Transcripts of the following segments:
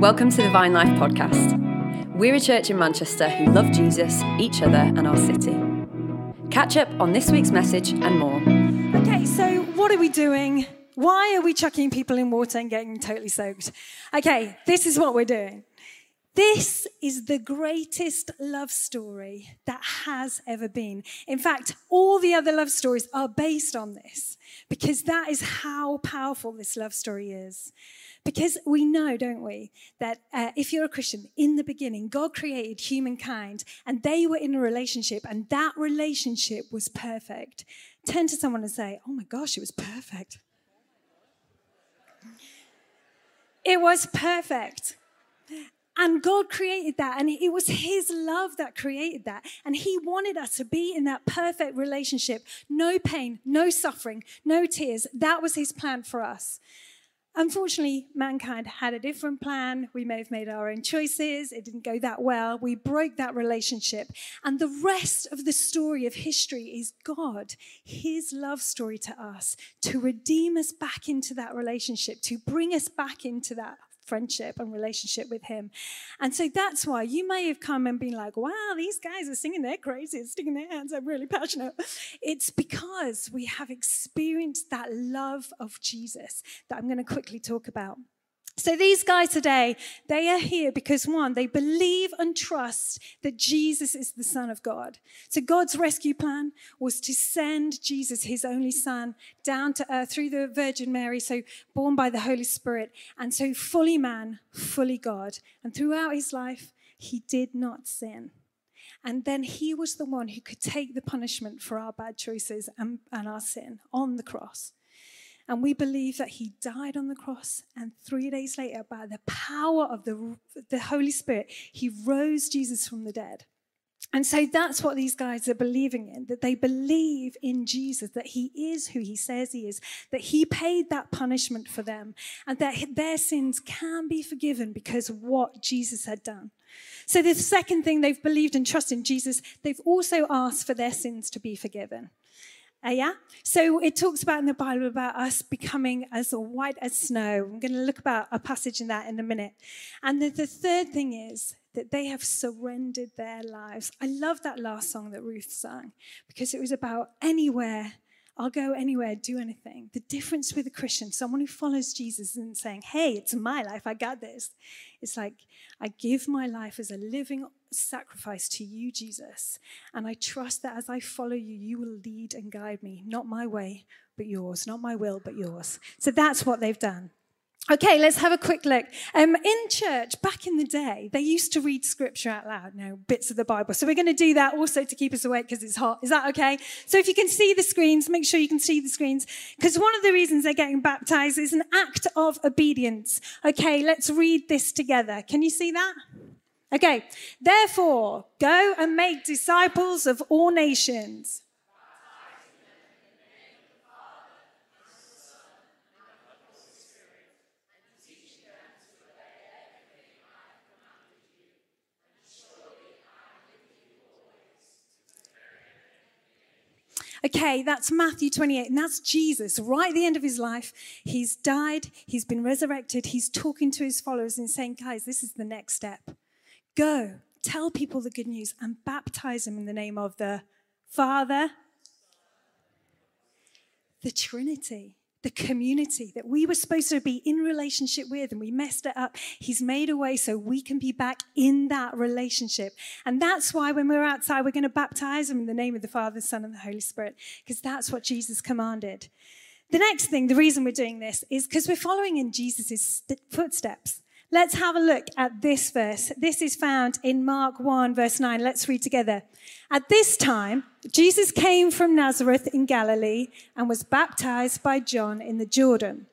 Welcome to the Vine Life podcast. We're a church in Manchester who love Jesus, each other, and our city. Catch up on this week's message and more. Okay, so what are we doing? Why are we chucking people in water and getting totally soaked? Okay, this is what we're doing. This is the greatest love story that has ever been. In fact, all the other love stories are based on this because that is how powerful this love story is. Because we know, don't we, that uh, if you're a Christian, in the beginning, God created humankind and they were in a relationship and that relationship was perfect. Turn to someone and say, Oh my gosh, it was perfect. It was perfect. And God created that, and it was His love that created that. And He wanted us to be in that perfect relationship no pain, no suffering, no tears. That was His plan for us. Unfortunately, mankind had a different plan. We may have made our own choices. It didn't go that well. We broke that relationship. And the rest of the story of history is God, His love story to us, to redeem us back into that relationship, to bring us back into that friendship and relationship with him. And so that's why you may have come and been like, wow, these guys are singing their crazy, sticking their hands, I'm really passionate. It's because we have experienced that love of Jesus that I'm going to quickly talk about. So these guys today, they are here because one, they believe and trust that Jesus is the Son of God. So God's rescue plan was to send Jesus, his only Son, down to earth through the Virgin Mary, so born by the Holy Spirit, and so fully man, fully God. And throughout his life, he did not sin. And then he was the one who could take the punishment for our bad choices and, and our sin on the cross. And we believe that he died on the cross, and three days later, by the power of the, the Holy Spirit, he rose Jesus from the dead. And so that's what these guys are believing in that they believe in Jesus, that he is who he says he is, that he paid that punishment for them, and that their sins can be forgiven because of what Jesus had done. So, the second thing they've believed and trusted in Jesus, they've also asked for their sins to be forgiven. Uh, yeah? So it talks about in the Bible about us becoming as white as snow. I'm going to look about a passage in that in a minute. And the, the third thing is that they have surrendered their lives. I love that last song that Ruth sang because it was about anywhere I'll go anywhere, do anything. The difference with a Christian, someone who follows Jesus isn't saying, hey, it's my life, I got this. It's like, I give my life as a living sacrifice to you, Jesus. And I trust that as I follow you, you will lead and guide me. Not my way, but yours. Not my will, but yours. So that's what they've done. Okay, let's have a quick look. Um, in church, back in the day, they used to read scripture out loud, you know, bits of the Bible. So we're going to do that also to keep us awake because it's hot. Is that okay? So if you can see the screens, make sure you can see the screens because one of the reasons they're getting baptized is an act of obedience. Okay, let's read this together. Can you see that? Okay, therefore, go and make disciples of all nations Okay, that's Matthew 28, and that's Jesus right at the end of his life. He's died, he's been resurrected, he's talking to his followers and saying, Guys, this is the next step. Go, tell people the good news, and baptize them in the name of the Father, the Trinity the community that we were supposed to be in relationship with and we messed it up. He's made a way so we can be back in that relationship. And that's why when we're outside, we're going to baptize them in the name of the Father, Son, and the Holy Spirit, because that's what Jesus commanded. The next thing, the reason we're doing this is because we're following in Jesus' footsteps. Let's have a look at this verse. This is found in Mark 1, verse 9. Let's read together. At this time, Jesus came from Nazareth in Galilee and was baptized by John in the Jordan.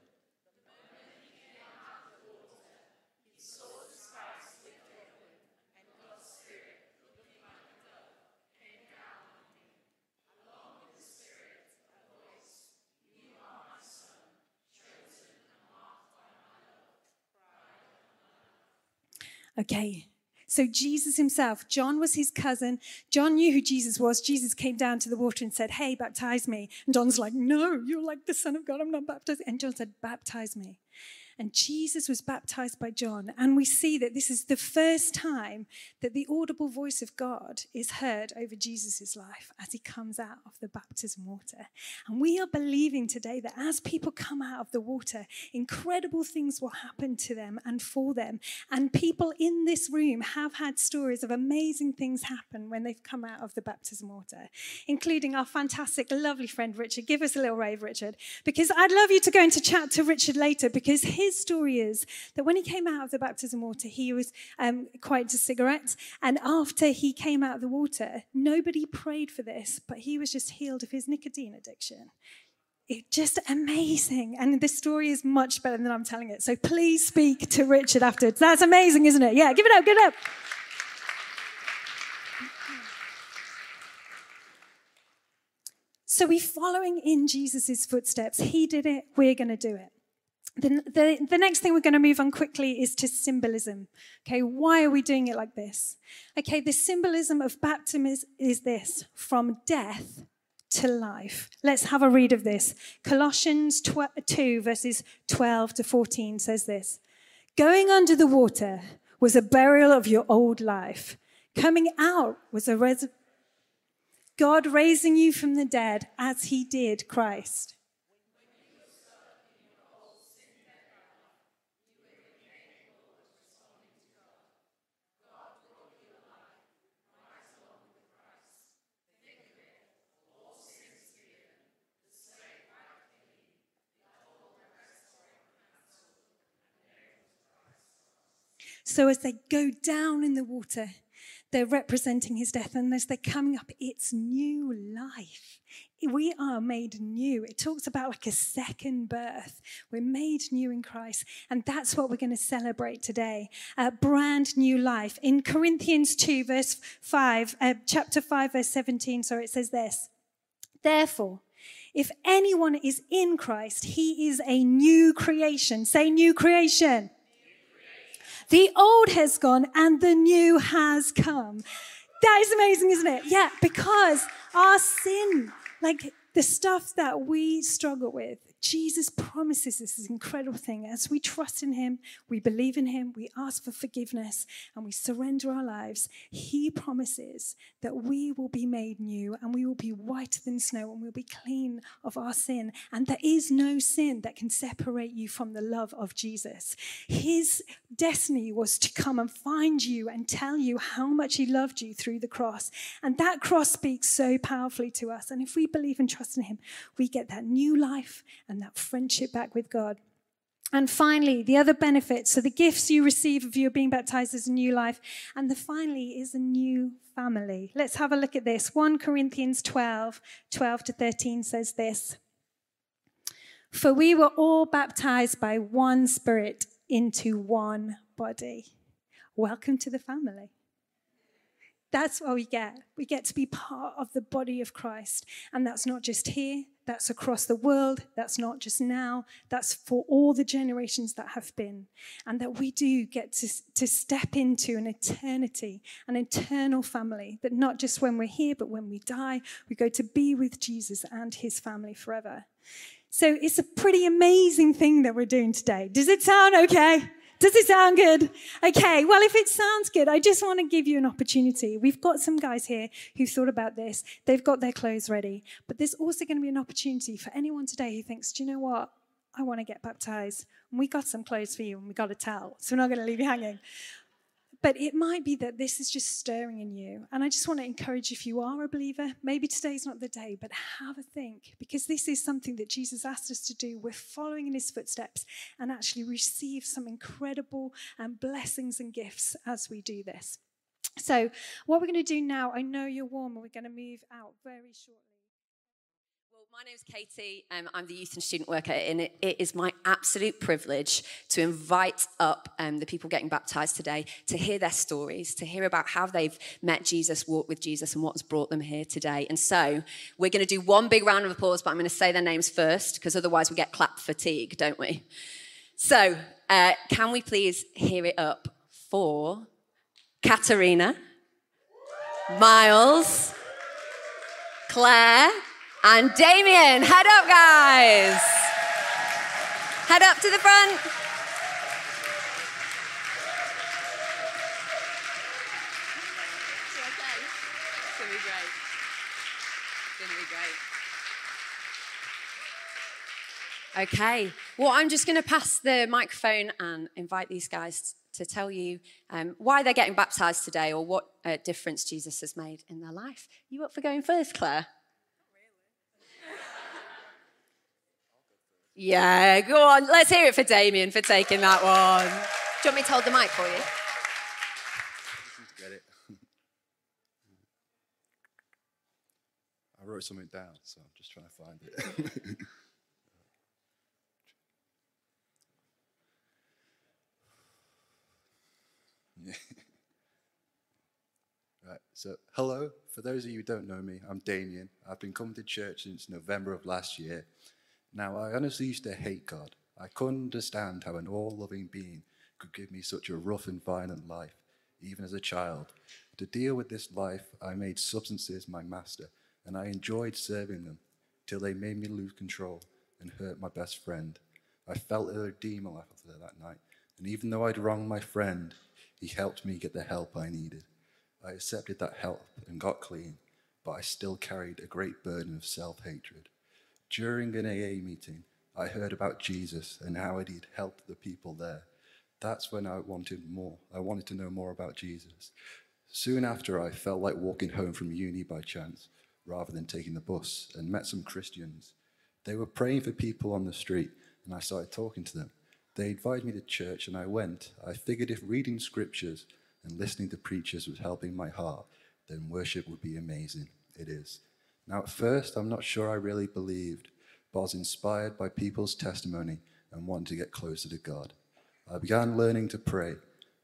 Okay. So Jesus himself, John was his cousin. John knew who Jesus was. Jesus came down to the water and said, Hey, baptize me. And John's like, No, you're like the Son of God. I'm not baptized. And John said, Baptize me. And Jesus was baptized by John. And we see that this is the first time that the audible voice of God is heard over Jesus' life as he comes out of the baptism water. And we are believing today that as people come out of the water, incredible things will happen to them and for them. And people in this room have had stories of amazing things happen when they've come out of the baptism water, including our fantastic, lovely friend Richard. Give us a little rave, Richard, because I'd love you to go into chat to Richard later because his story is that when he came out of the baptism water, he was um, quite into cigarettes. And after he came out of the water, nobody prayed for this, but he was just healed of his nicotine addiction. It's just amazing. And the story is much better than I'm telling it. So please speak to Richard afterwards. That's amazing, isn't it? Yeah, give it up, give it up. So we're following in Jesus' footsteps. He did it, we're going to do it. The, the, the, next thing we're going to move on quickly is to symbolism. Okay, why are we doing it like this? Okay, the symbolism of baptism is, is this from death to life. Let's have a read of this. Colossians 2, verses 12 to 14 says this Going under the water was a burial of your old life, coming out was a res- God raising you from the dead as he did Christ. So as they go down in the water, they're representing his death, and as they're coming up, it's new life. We are made new. It talks about like a second birth. We're made new in Christ, and that's what we're going to celebrate today. A brand new life. In Corinthians 2, verse 5, uh, chapter 5, verse 17, so it says this Therefore, if anyone is in Christ, he is a new creation. Say, new creation. The old has gone and the new has come. That is amazing, isn't it? Yeah, because our sin, like the stuff that we struggle with, Jesus promises this incredible thing. As we trust in Him, we believe in Him, we ask for forgiveness, and we surrender our lives. He promises that we will be made new and we will be whiter than snow and we'll be clean of our sin. And there is no sin that can separate you from the love of Jesus. His destiny was to come and find you and tell you how much He loved you through the cross. And that cross speaks so powerfully to us. And if we believe and trust in Him, we get that new life and that friendship back with God. And finally, the other benefits. So the gifts you receive of your being baptized is a new life. And the finally is a new family. Let's have a look at this. 1 Corinthians 12, 12 to 13 says this. For we were all baptized by one spirit into one body. Welcome to the family. That's what we get. We get to be part of the body of Christ. And that's not just here, that's across the world. That's not just now. That's for all the generations that have been. And that we do get to, to step into an eternity, an eternal family. That not just when we're here, but when we die, we go to be with Jesus and his family forever. So it's a pretty amazing thing that we're doing today. Does it sound okay? Does it sound good? Okay, well, if it sounds good, I just want to give you an opportunity. We've got some guys here who thought about this. They've got their clothes ready. But there's also going to be an opportunity for anyone today who thinks, do you know what? I want to get baptized. And we got some clothes for you and we got a towel. So we're not going to leave you hanging. But it might be that this is just stirring in you. And I just want to encourage if you are a believer, maybe today's not the day, but have a think because this is something that Jesus asked us to do. We're following in his footsteps and actually receive some incredible um, blessings and gifts as we do this. So, what we're going to do now, I know you're warm and we're going to move out very shortly. My name is Katie. Um, I'm the youth and student worker, and it, it is my absolute privilege to invite up um, the people getting baptized today to hear their stories, to hear about how they've met Jesus, walked with Jesus, and what's brought them here today. And so we're going to do one big round of applause, but I'm going to say their names first because otherwise we get clap fatigue, don't we? So, uh, can we please hear it up for Katerina, Miles, Claire, and Damien. Head up, guys. Head up to the front. Okay, well, I'm just going to pass the microphone and invite these guys to tell you um, why they're getting baptized today or what uh, difference Jesus has made in their life. You up for going first, Claire? Yeah, go on. Let's hear it for Damien for taking that one. Do you want me to hold the mic for you? Get it. I wrote something down, so I'm just trying to find it. Yeah. Right, so hello. For those of you who don't know me, I'm Damien. I've been coming to church since November of last year. Now, I honestly used to hate God. I couldn't understand how an all loving being could give me such a rough and violent life, even as a child. To deal with this life, I made substances my master, and I enjoyed serving them till they made me lose control and hurt my best friend. I felt irredeemable after that night, and even though I'd wronged my friend, he helped me get the help I needed. I accepted that help and got clean, but I still carried a great burden of self hatred. During an AA meeting, I heard about Jesus and how he'd helped the people there. That's when I wanted more. I wanted to know more about Jesus. Soon after, I felt like walking home from uni by chance rather than taking the bus and met some Christians. They were praying for people on the street, and I started talking to them. They invited me to church, and I went. I figured if reading scriptures and listening to preachers was helping my heart, then worship would be amazing. It is. Now, at first, I'm not sure I really believed, but I was inspired by people's testimony and wanted to get closer to God. I began learning to pray,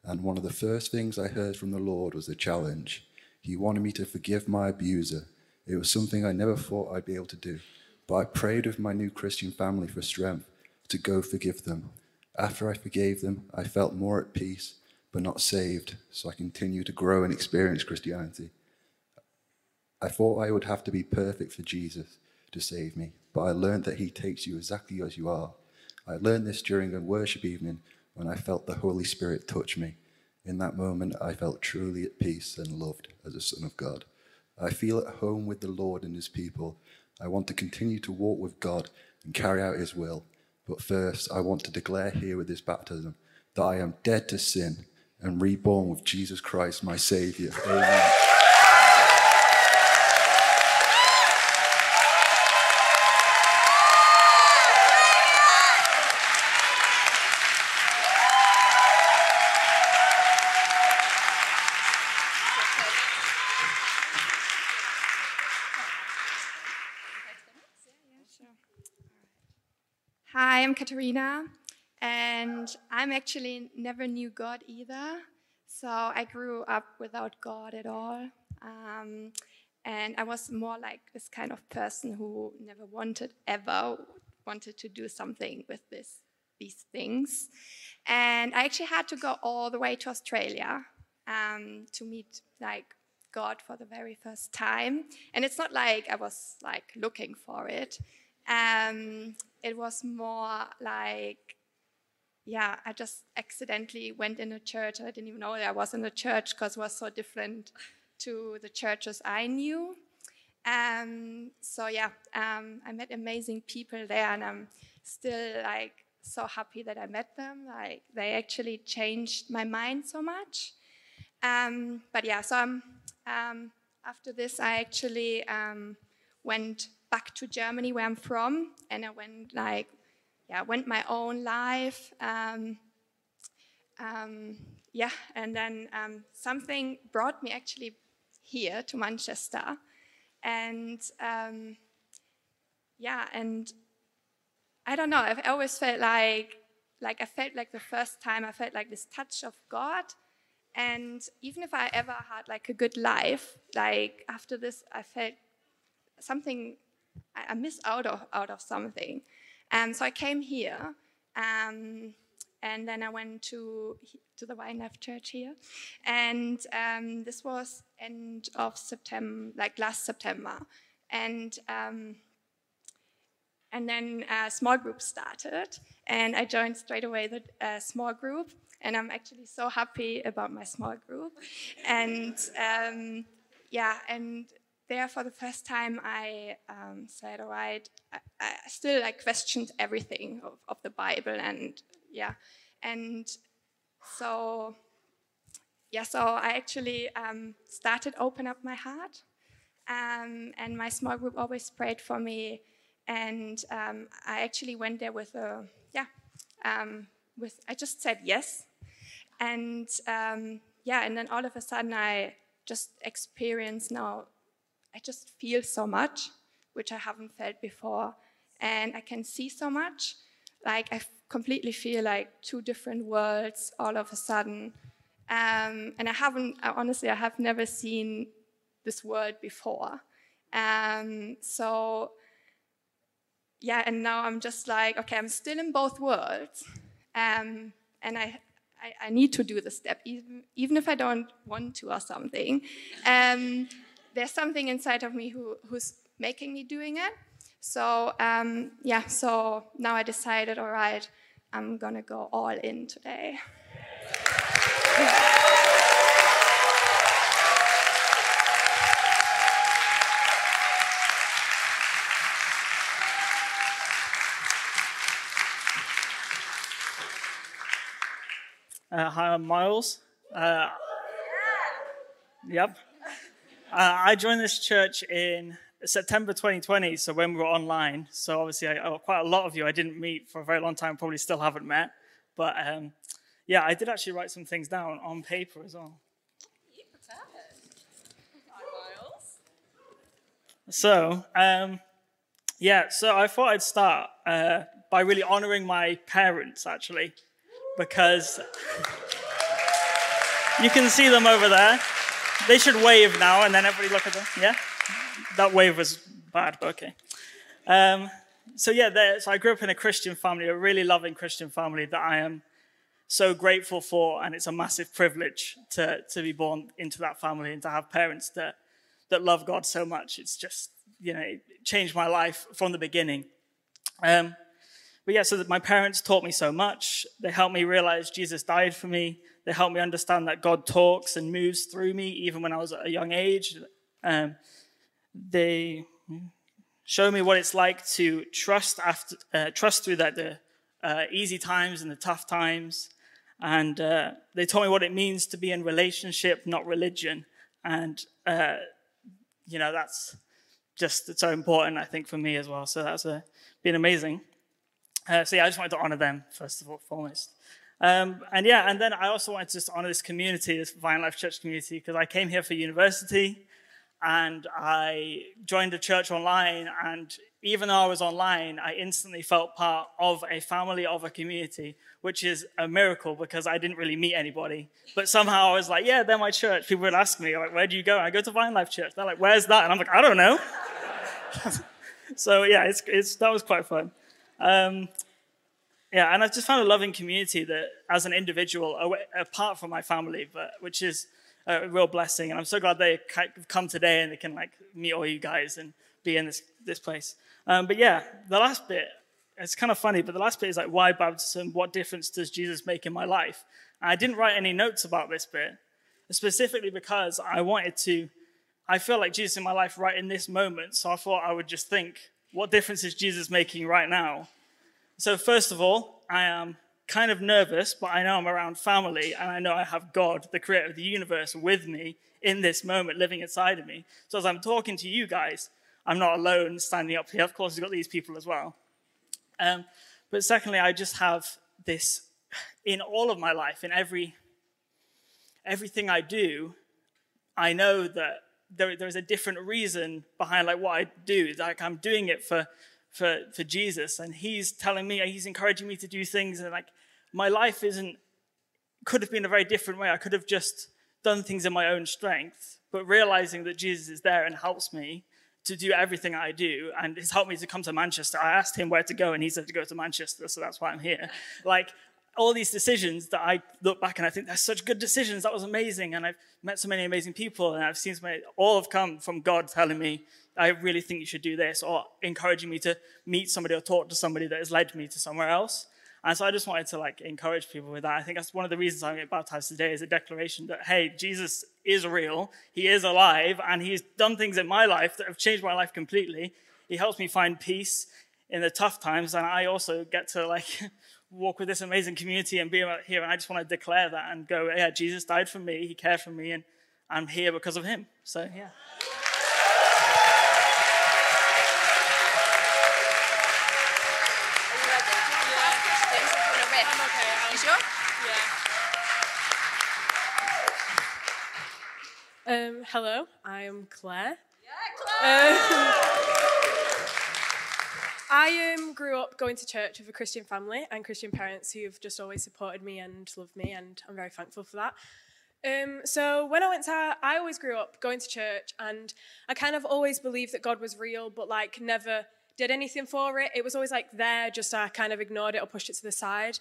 and one of the first things I heard from the Lord was a challenge. He wanted me to forgive my abuser. It was something I never thought I'd be able to do, but I prayed with my new Christian family for strength to go forgive them. After I forgave them, I felt more at peace but not saved, so I continued to grow and experience Christianity. I thought I would have to be perfect for Jesus to save me, but I learned that He takes you exactly as you are. I learned this during a worship evening when I felt the Holy Spirit touch me. In that moment, I felt truly at peace and loved as a son of God. I feel at home with the Lord and His people. I want to continue to walk with God and carry out His will. But first, I want to declare here with this baptism that I am dead to sin and reborn with Jesus Christ, my Savior. Amen. And I'm actually never knew God either. So I grew up without God at all. Um, and I was more like this kind of person who never wanted, ever wanted to do something with this, these things. And I actually had to go all the way to Australia um, to meet like God for the very first time. And it's not like I was like looking for it. Um, it was more like, yeah, I just accidentally went in a church. I didn't even know that I was in a church because it was so different to the churches I knew. Um, so yeah, um, I met amazing people there, and I'm still like so happy that I met them. Like they actually changed my mind so much. Um, but yeah, so um, after this, I actually um, went back to Germany, where I'm from, and I went like, yeah, went my own life. Um, um, yeah, and then um, something brought me actually here to Manchester, and um, yeah, and I don't know. I've always felt like, like I felt like the first time I felt like this touch of God. And even if I ever had like a good life, like after this, I felt something I, I missed out of out of something. Um, so I came here, um, and then I went to to the Life Church here, and um, this was end of September, like last September, and. Um, and then a small group started, and I joined straight away the uh, small group. And I'm actually so happy about my small group. And um, yeah, and there for the first time, I um, said, all right, I, I still like questioned everything of, of the Bible and yeah. And so, yeah, so I actually um, started open up my heart. Um, and my small group always prayed for me. And um, I actually went there with a, yeah, um, with, I just said yes. And um, yeah, and then all of a sudden I just experienced now I just feel so much, which I haven't felt before. And I can see so much. Like I completely feel like two different worlds all of a sudden. Um, and I haven't, honestly, I have never seen this world before. Um, so, yeah, and now I'm just like, okay, I'm still in both worlds. Um, and I, I, I, need to do the step, even, even if I don't want to or something. Um, there's something inside of me who, who's making me doing it. So um, yeah, so now I decided, all right, I'm gonna go all in today. Uh, hi, I'm Miles. Uh, yep. Uh, I joined this church in September 2020, so when we were online. So obviously, I, oh, quite a lot of you I didn't meet for a very long time, probably still haven't met. But um, yeah, I did actually write some things down on paper as well. So, um, yeah, so I thought I'd start uh, by really honoring my parents, actually, because you can see them over there. They should wave now, and then everybody look at them. Yeah, that wave was bad, but okay. Um, so yeah, so I grew up in a Christian family, a really loving Christian family that I am so grateful for, and it's a massive privilege to to be born into that family and to have parents that that love God so much. It's just you know it changed my life from the beginning. Um, but yeah, so that my parents taught me so much. They helped me realize Jesus died for me. They helped me understand that God talks and moves through me even when I was at a young age. Um, they show me what it's like to trust after uh, trust through that the uh, easy times and the tough times. And uh, they taught me what it means to be in relationship, not religion. And uh, you know that's just so important, I think, for me as well. So that's uh, been amazing. Uh, so yeah, I just wanted to honor them first of all, foremost. Um, and yeah, and then I also wanted to just honor this community, this Vine Life Church community, because I came here for university and I joined a church online. And even though I was online, I instantly felt part of a family, of a community, which is a miracle because I didn't really meet anybody. But somehow I was like, yeah, they're my church. People would ask me, like, where do you go? I go to Vine Life Church. They're like, where's that? And I'm like, I don't know. so yeah, it's, it's, that was quite fun. Um, yeah, and I've just found a loving community that, as an individual, apart from my family, but which is a real blessing. And I'm so glad they come today and they can like meet all you guys and be in this this place. Um, but yeah, the last bit, it's kind of funny, but the last bit is like, why baptism? What difference does Jesus make in my life? And I didn't write any notes about this bit, specifically because I wanted to. I feel like Jesus in my life right in this moment, so I thought I would just think, what difference is Jesus making right now? So, first of all, I am kind of nervous, but I know I'm around family and I know I have God, the creator of the universe, with me in this moment, living inside of me. So, as I'm talking to you guys, I'm not alone standing up here. Of course, we've got these people as well. Um, but secondly, I just have this in all of my life, in every everything I do, I know that there, there's a different reason behind like what I do. Like I'm doing it for for, for Jesus. And he's telling me, he's encouraging me to do things. And like, my life isn't, could have been a very different way. I could have just done things in my own strength. But realizing that Jesus is there and helps me to do everything I do, and he's helped me to come to Manchester. I asked him where to go, and he said to go to Manchester, so that's why I'm here. Like, all these decisions that I look back and I think they're such good decisions. That was amazing. And I've met so many amazing people and I've seen so many, all have come from God telling me, I really think you should do this, or encouraging me to meet somebody or talk to somebody that has led me to somewhere else. And so I just wanted to like encourage people with that. I think that's one of the reasons I'm getting baptized today is a declaration that, hey, Jesus is real, he is alive, and he's done things in my life that have changed my life completely. He helps me find peace in the tough times, and I also get to like walk with this amazing community and be here. And I just want to declare that and go, yeah, Jesus died for me, he cared for me, and I'm here because of him. So yeah. Um, hello, I am Claire. Yeah, Claire. Um, I um, grew up going to church with a Christian family and Christian parents who have just always supported me and loved me, and I'm very thankful for that. Um, so when I went to, I always grew up going to church, and I kind of always believed that God was real, but like never did anything for it. It was always like there, just I kind of ignored it or pushed it to the side.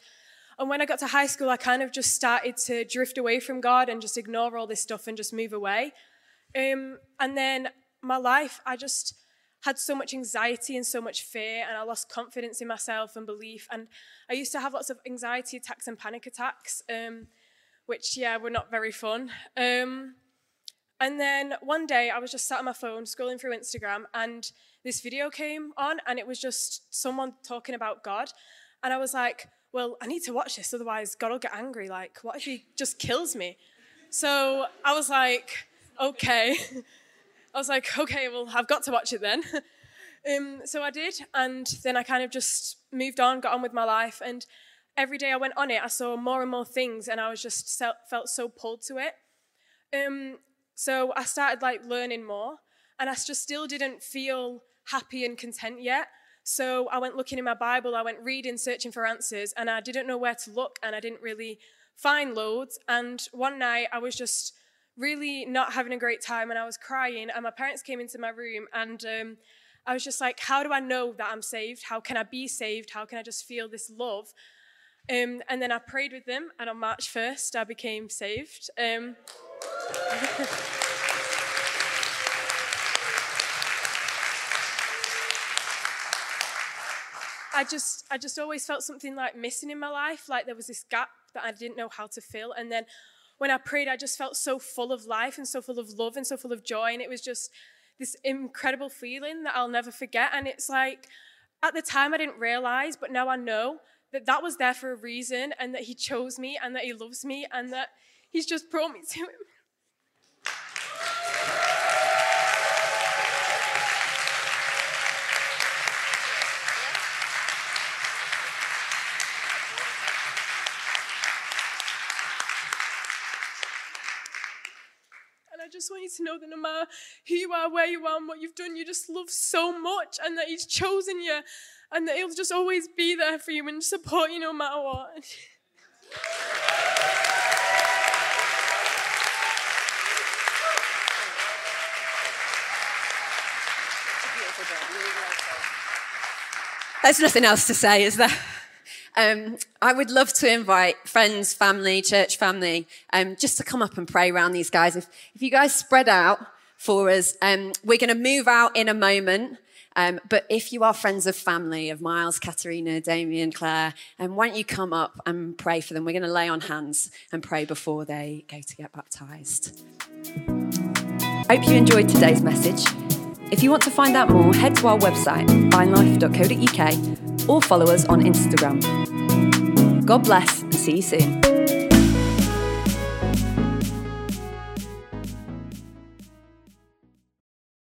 And when I got to high school, I kind of just started to drift away from God and just ignore all this stuff and just move away. Um, and then my life, I just had so much anxiety and so much fear, and I lost confidence in myself and belief. And I used to have lots of anxiety attacks and panic attacks, um, which, yeah, were not very fun. Um, and then one day I was just sat on my phone scrolling through Instagram, and this video came on, and it was just someone talking about God. And I was like, well, I need to watch this, otherwise God will get angry. Like, what if he just kills me? So I was like, okay. I was like, okay, well, I've got to watch it then. um, so I did, and then I kind of just moved on, got on with my life, and every day I went on it, I saw more and more things, and I was just felt so pulled to it. Um, so I started like learning more, and I just still didn't feel happy and content yet. So I went looking in my Bible, I went reading, searching for answers, and I didn't know where to look, and I didn't really find loads. And one night I was just really not having a great time, and I was crying, and my parents came into my room, and um, I was just like, How do I know that I'm saved? How can I be saved? How can I just feel this love? Um, and then I prayed with them, and on March 1st, I became saved. Um, I just I just always felt something like missing in my life, like there was this gap that I didn't know how to fill. And then when I prayed, I just felt so full of life and so full of love and so full of joy. And it was just this incredible feeling that I'll never forget. And it's like at the time I didn't realize, but now I know that that was there for a reason and that He chose me and that He loves me and that He's just brought me to Him. Just want you to know that no matter who you are, where you are, and what you've done, you just love so much, and that He's chosen you, and that He'll just always be there for you and support you no matter what. There's nothing else to say, is there? Um, I would love to invite friends, family, church family, um, just to come up and pray around these guys. If, if you guys spread out for us, um, we're going to move out in a moment. Um, but if you are friends of family, of Miles, Katerina, Damien, Claire, and why don't you come up and pray for them? We're going to lay on hands and pray before they go to get baptized. Hope you enjoyed today's message. If you want to find out more, head to our website, vinelife.co.uk, or follow us on Instagram. God bless and see you soon.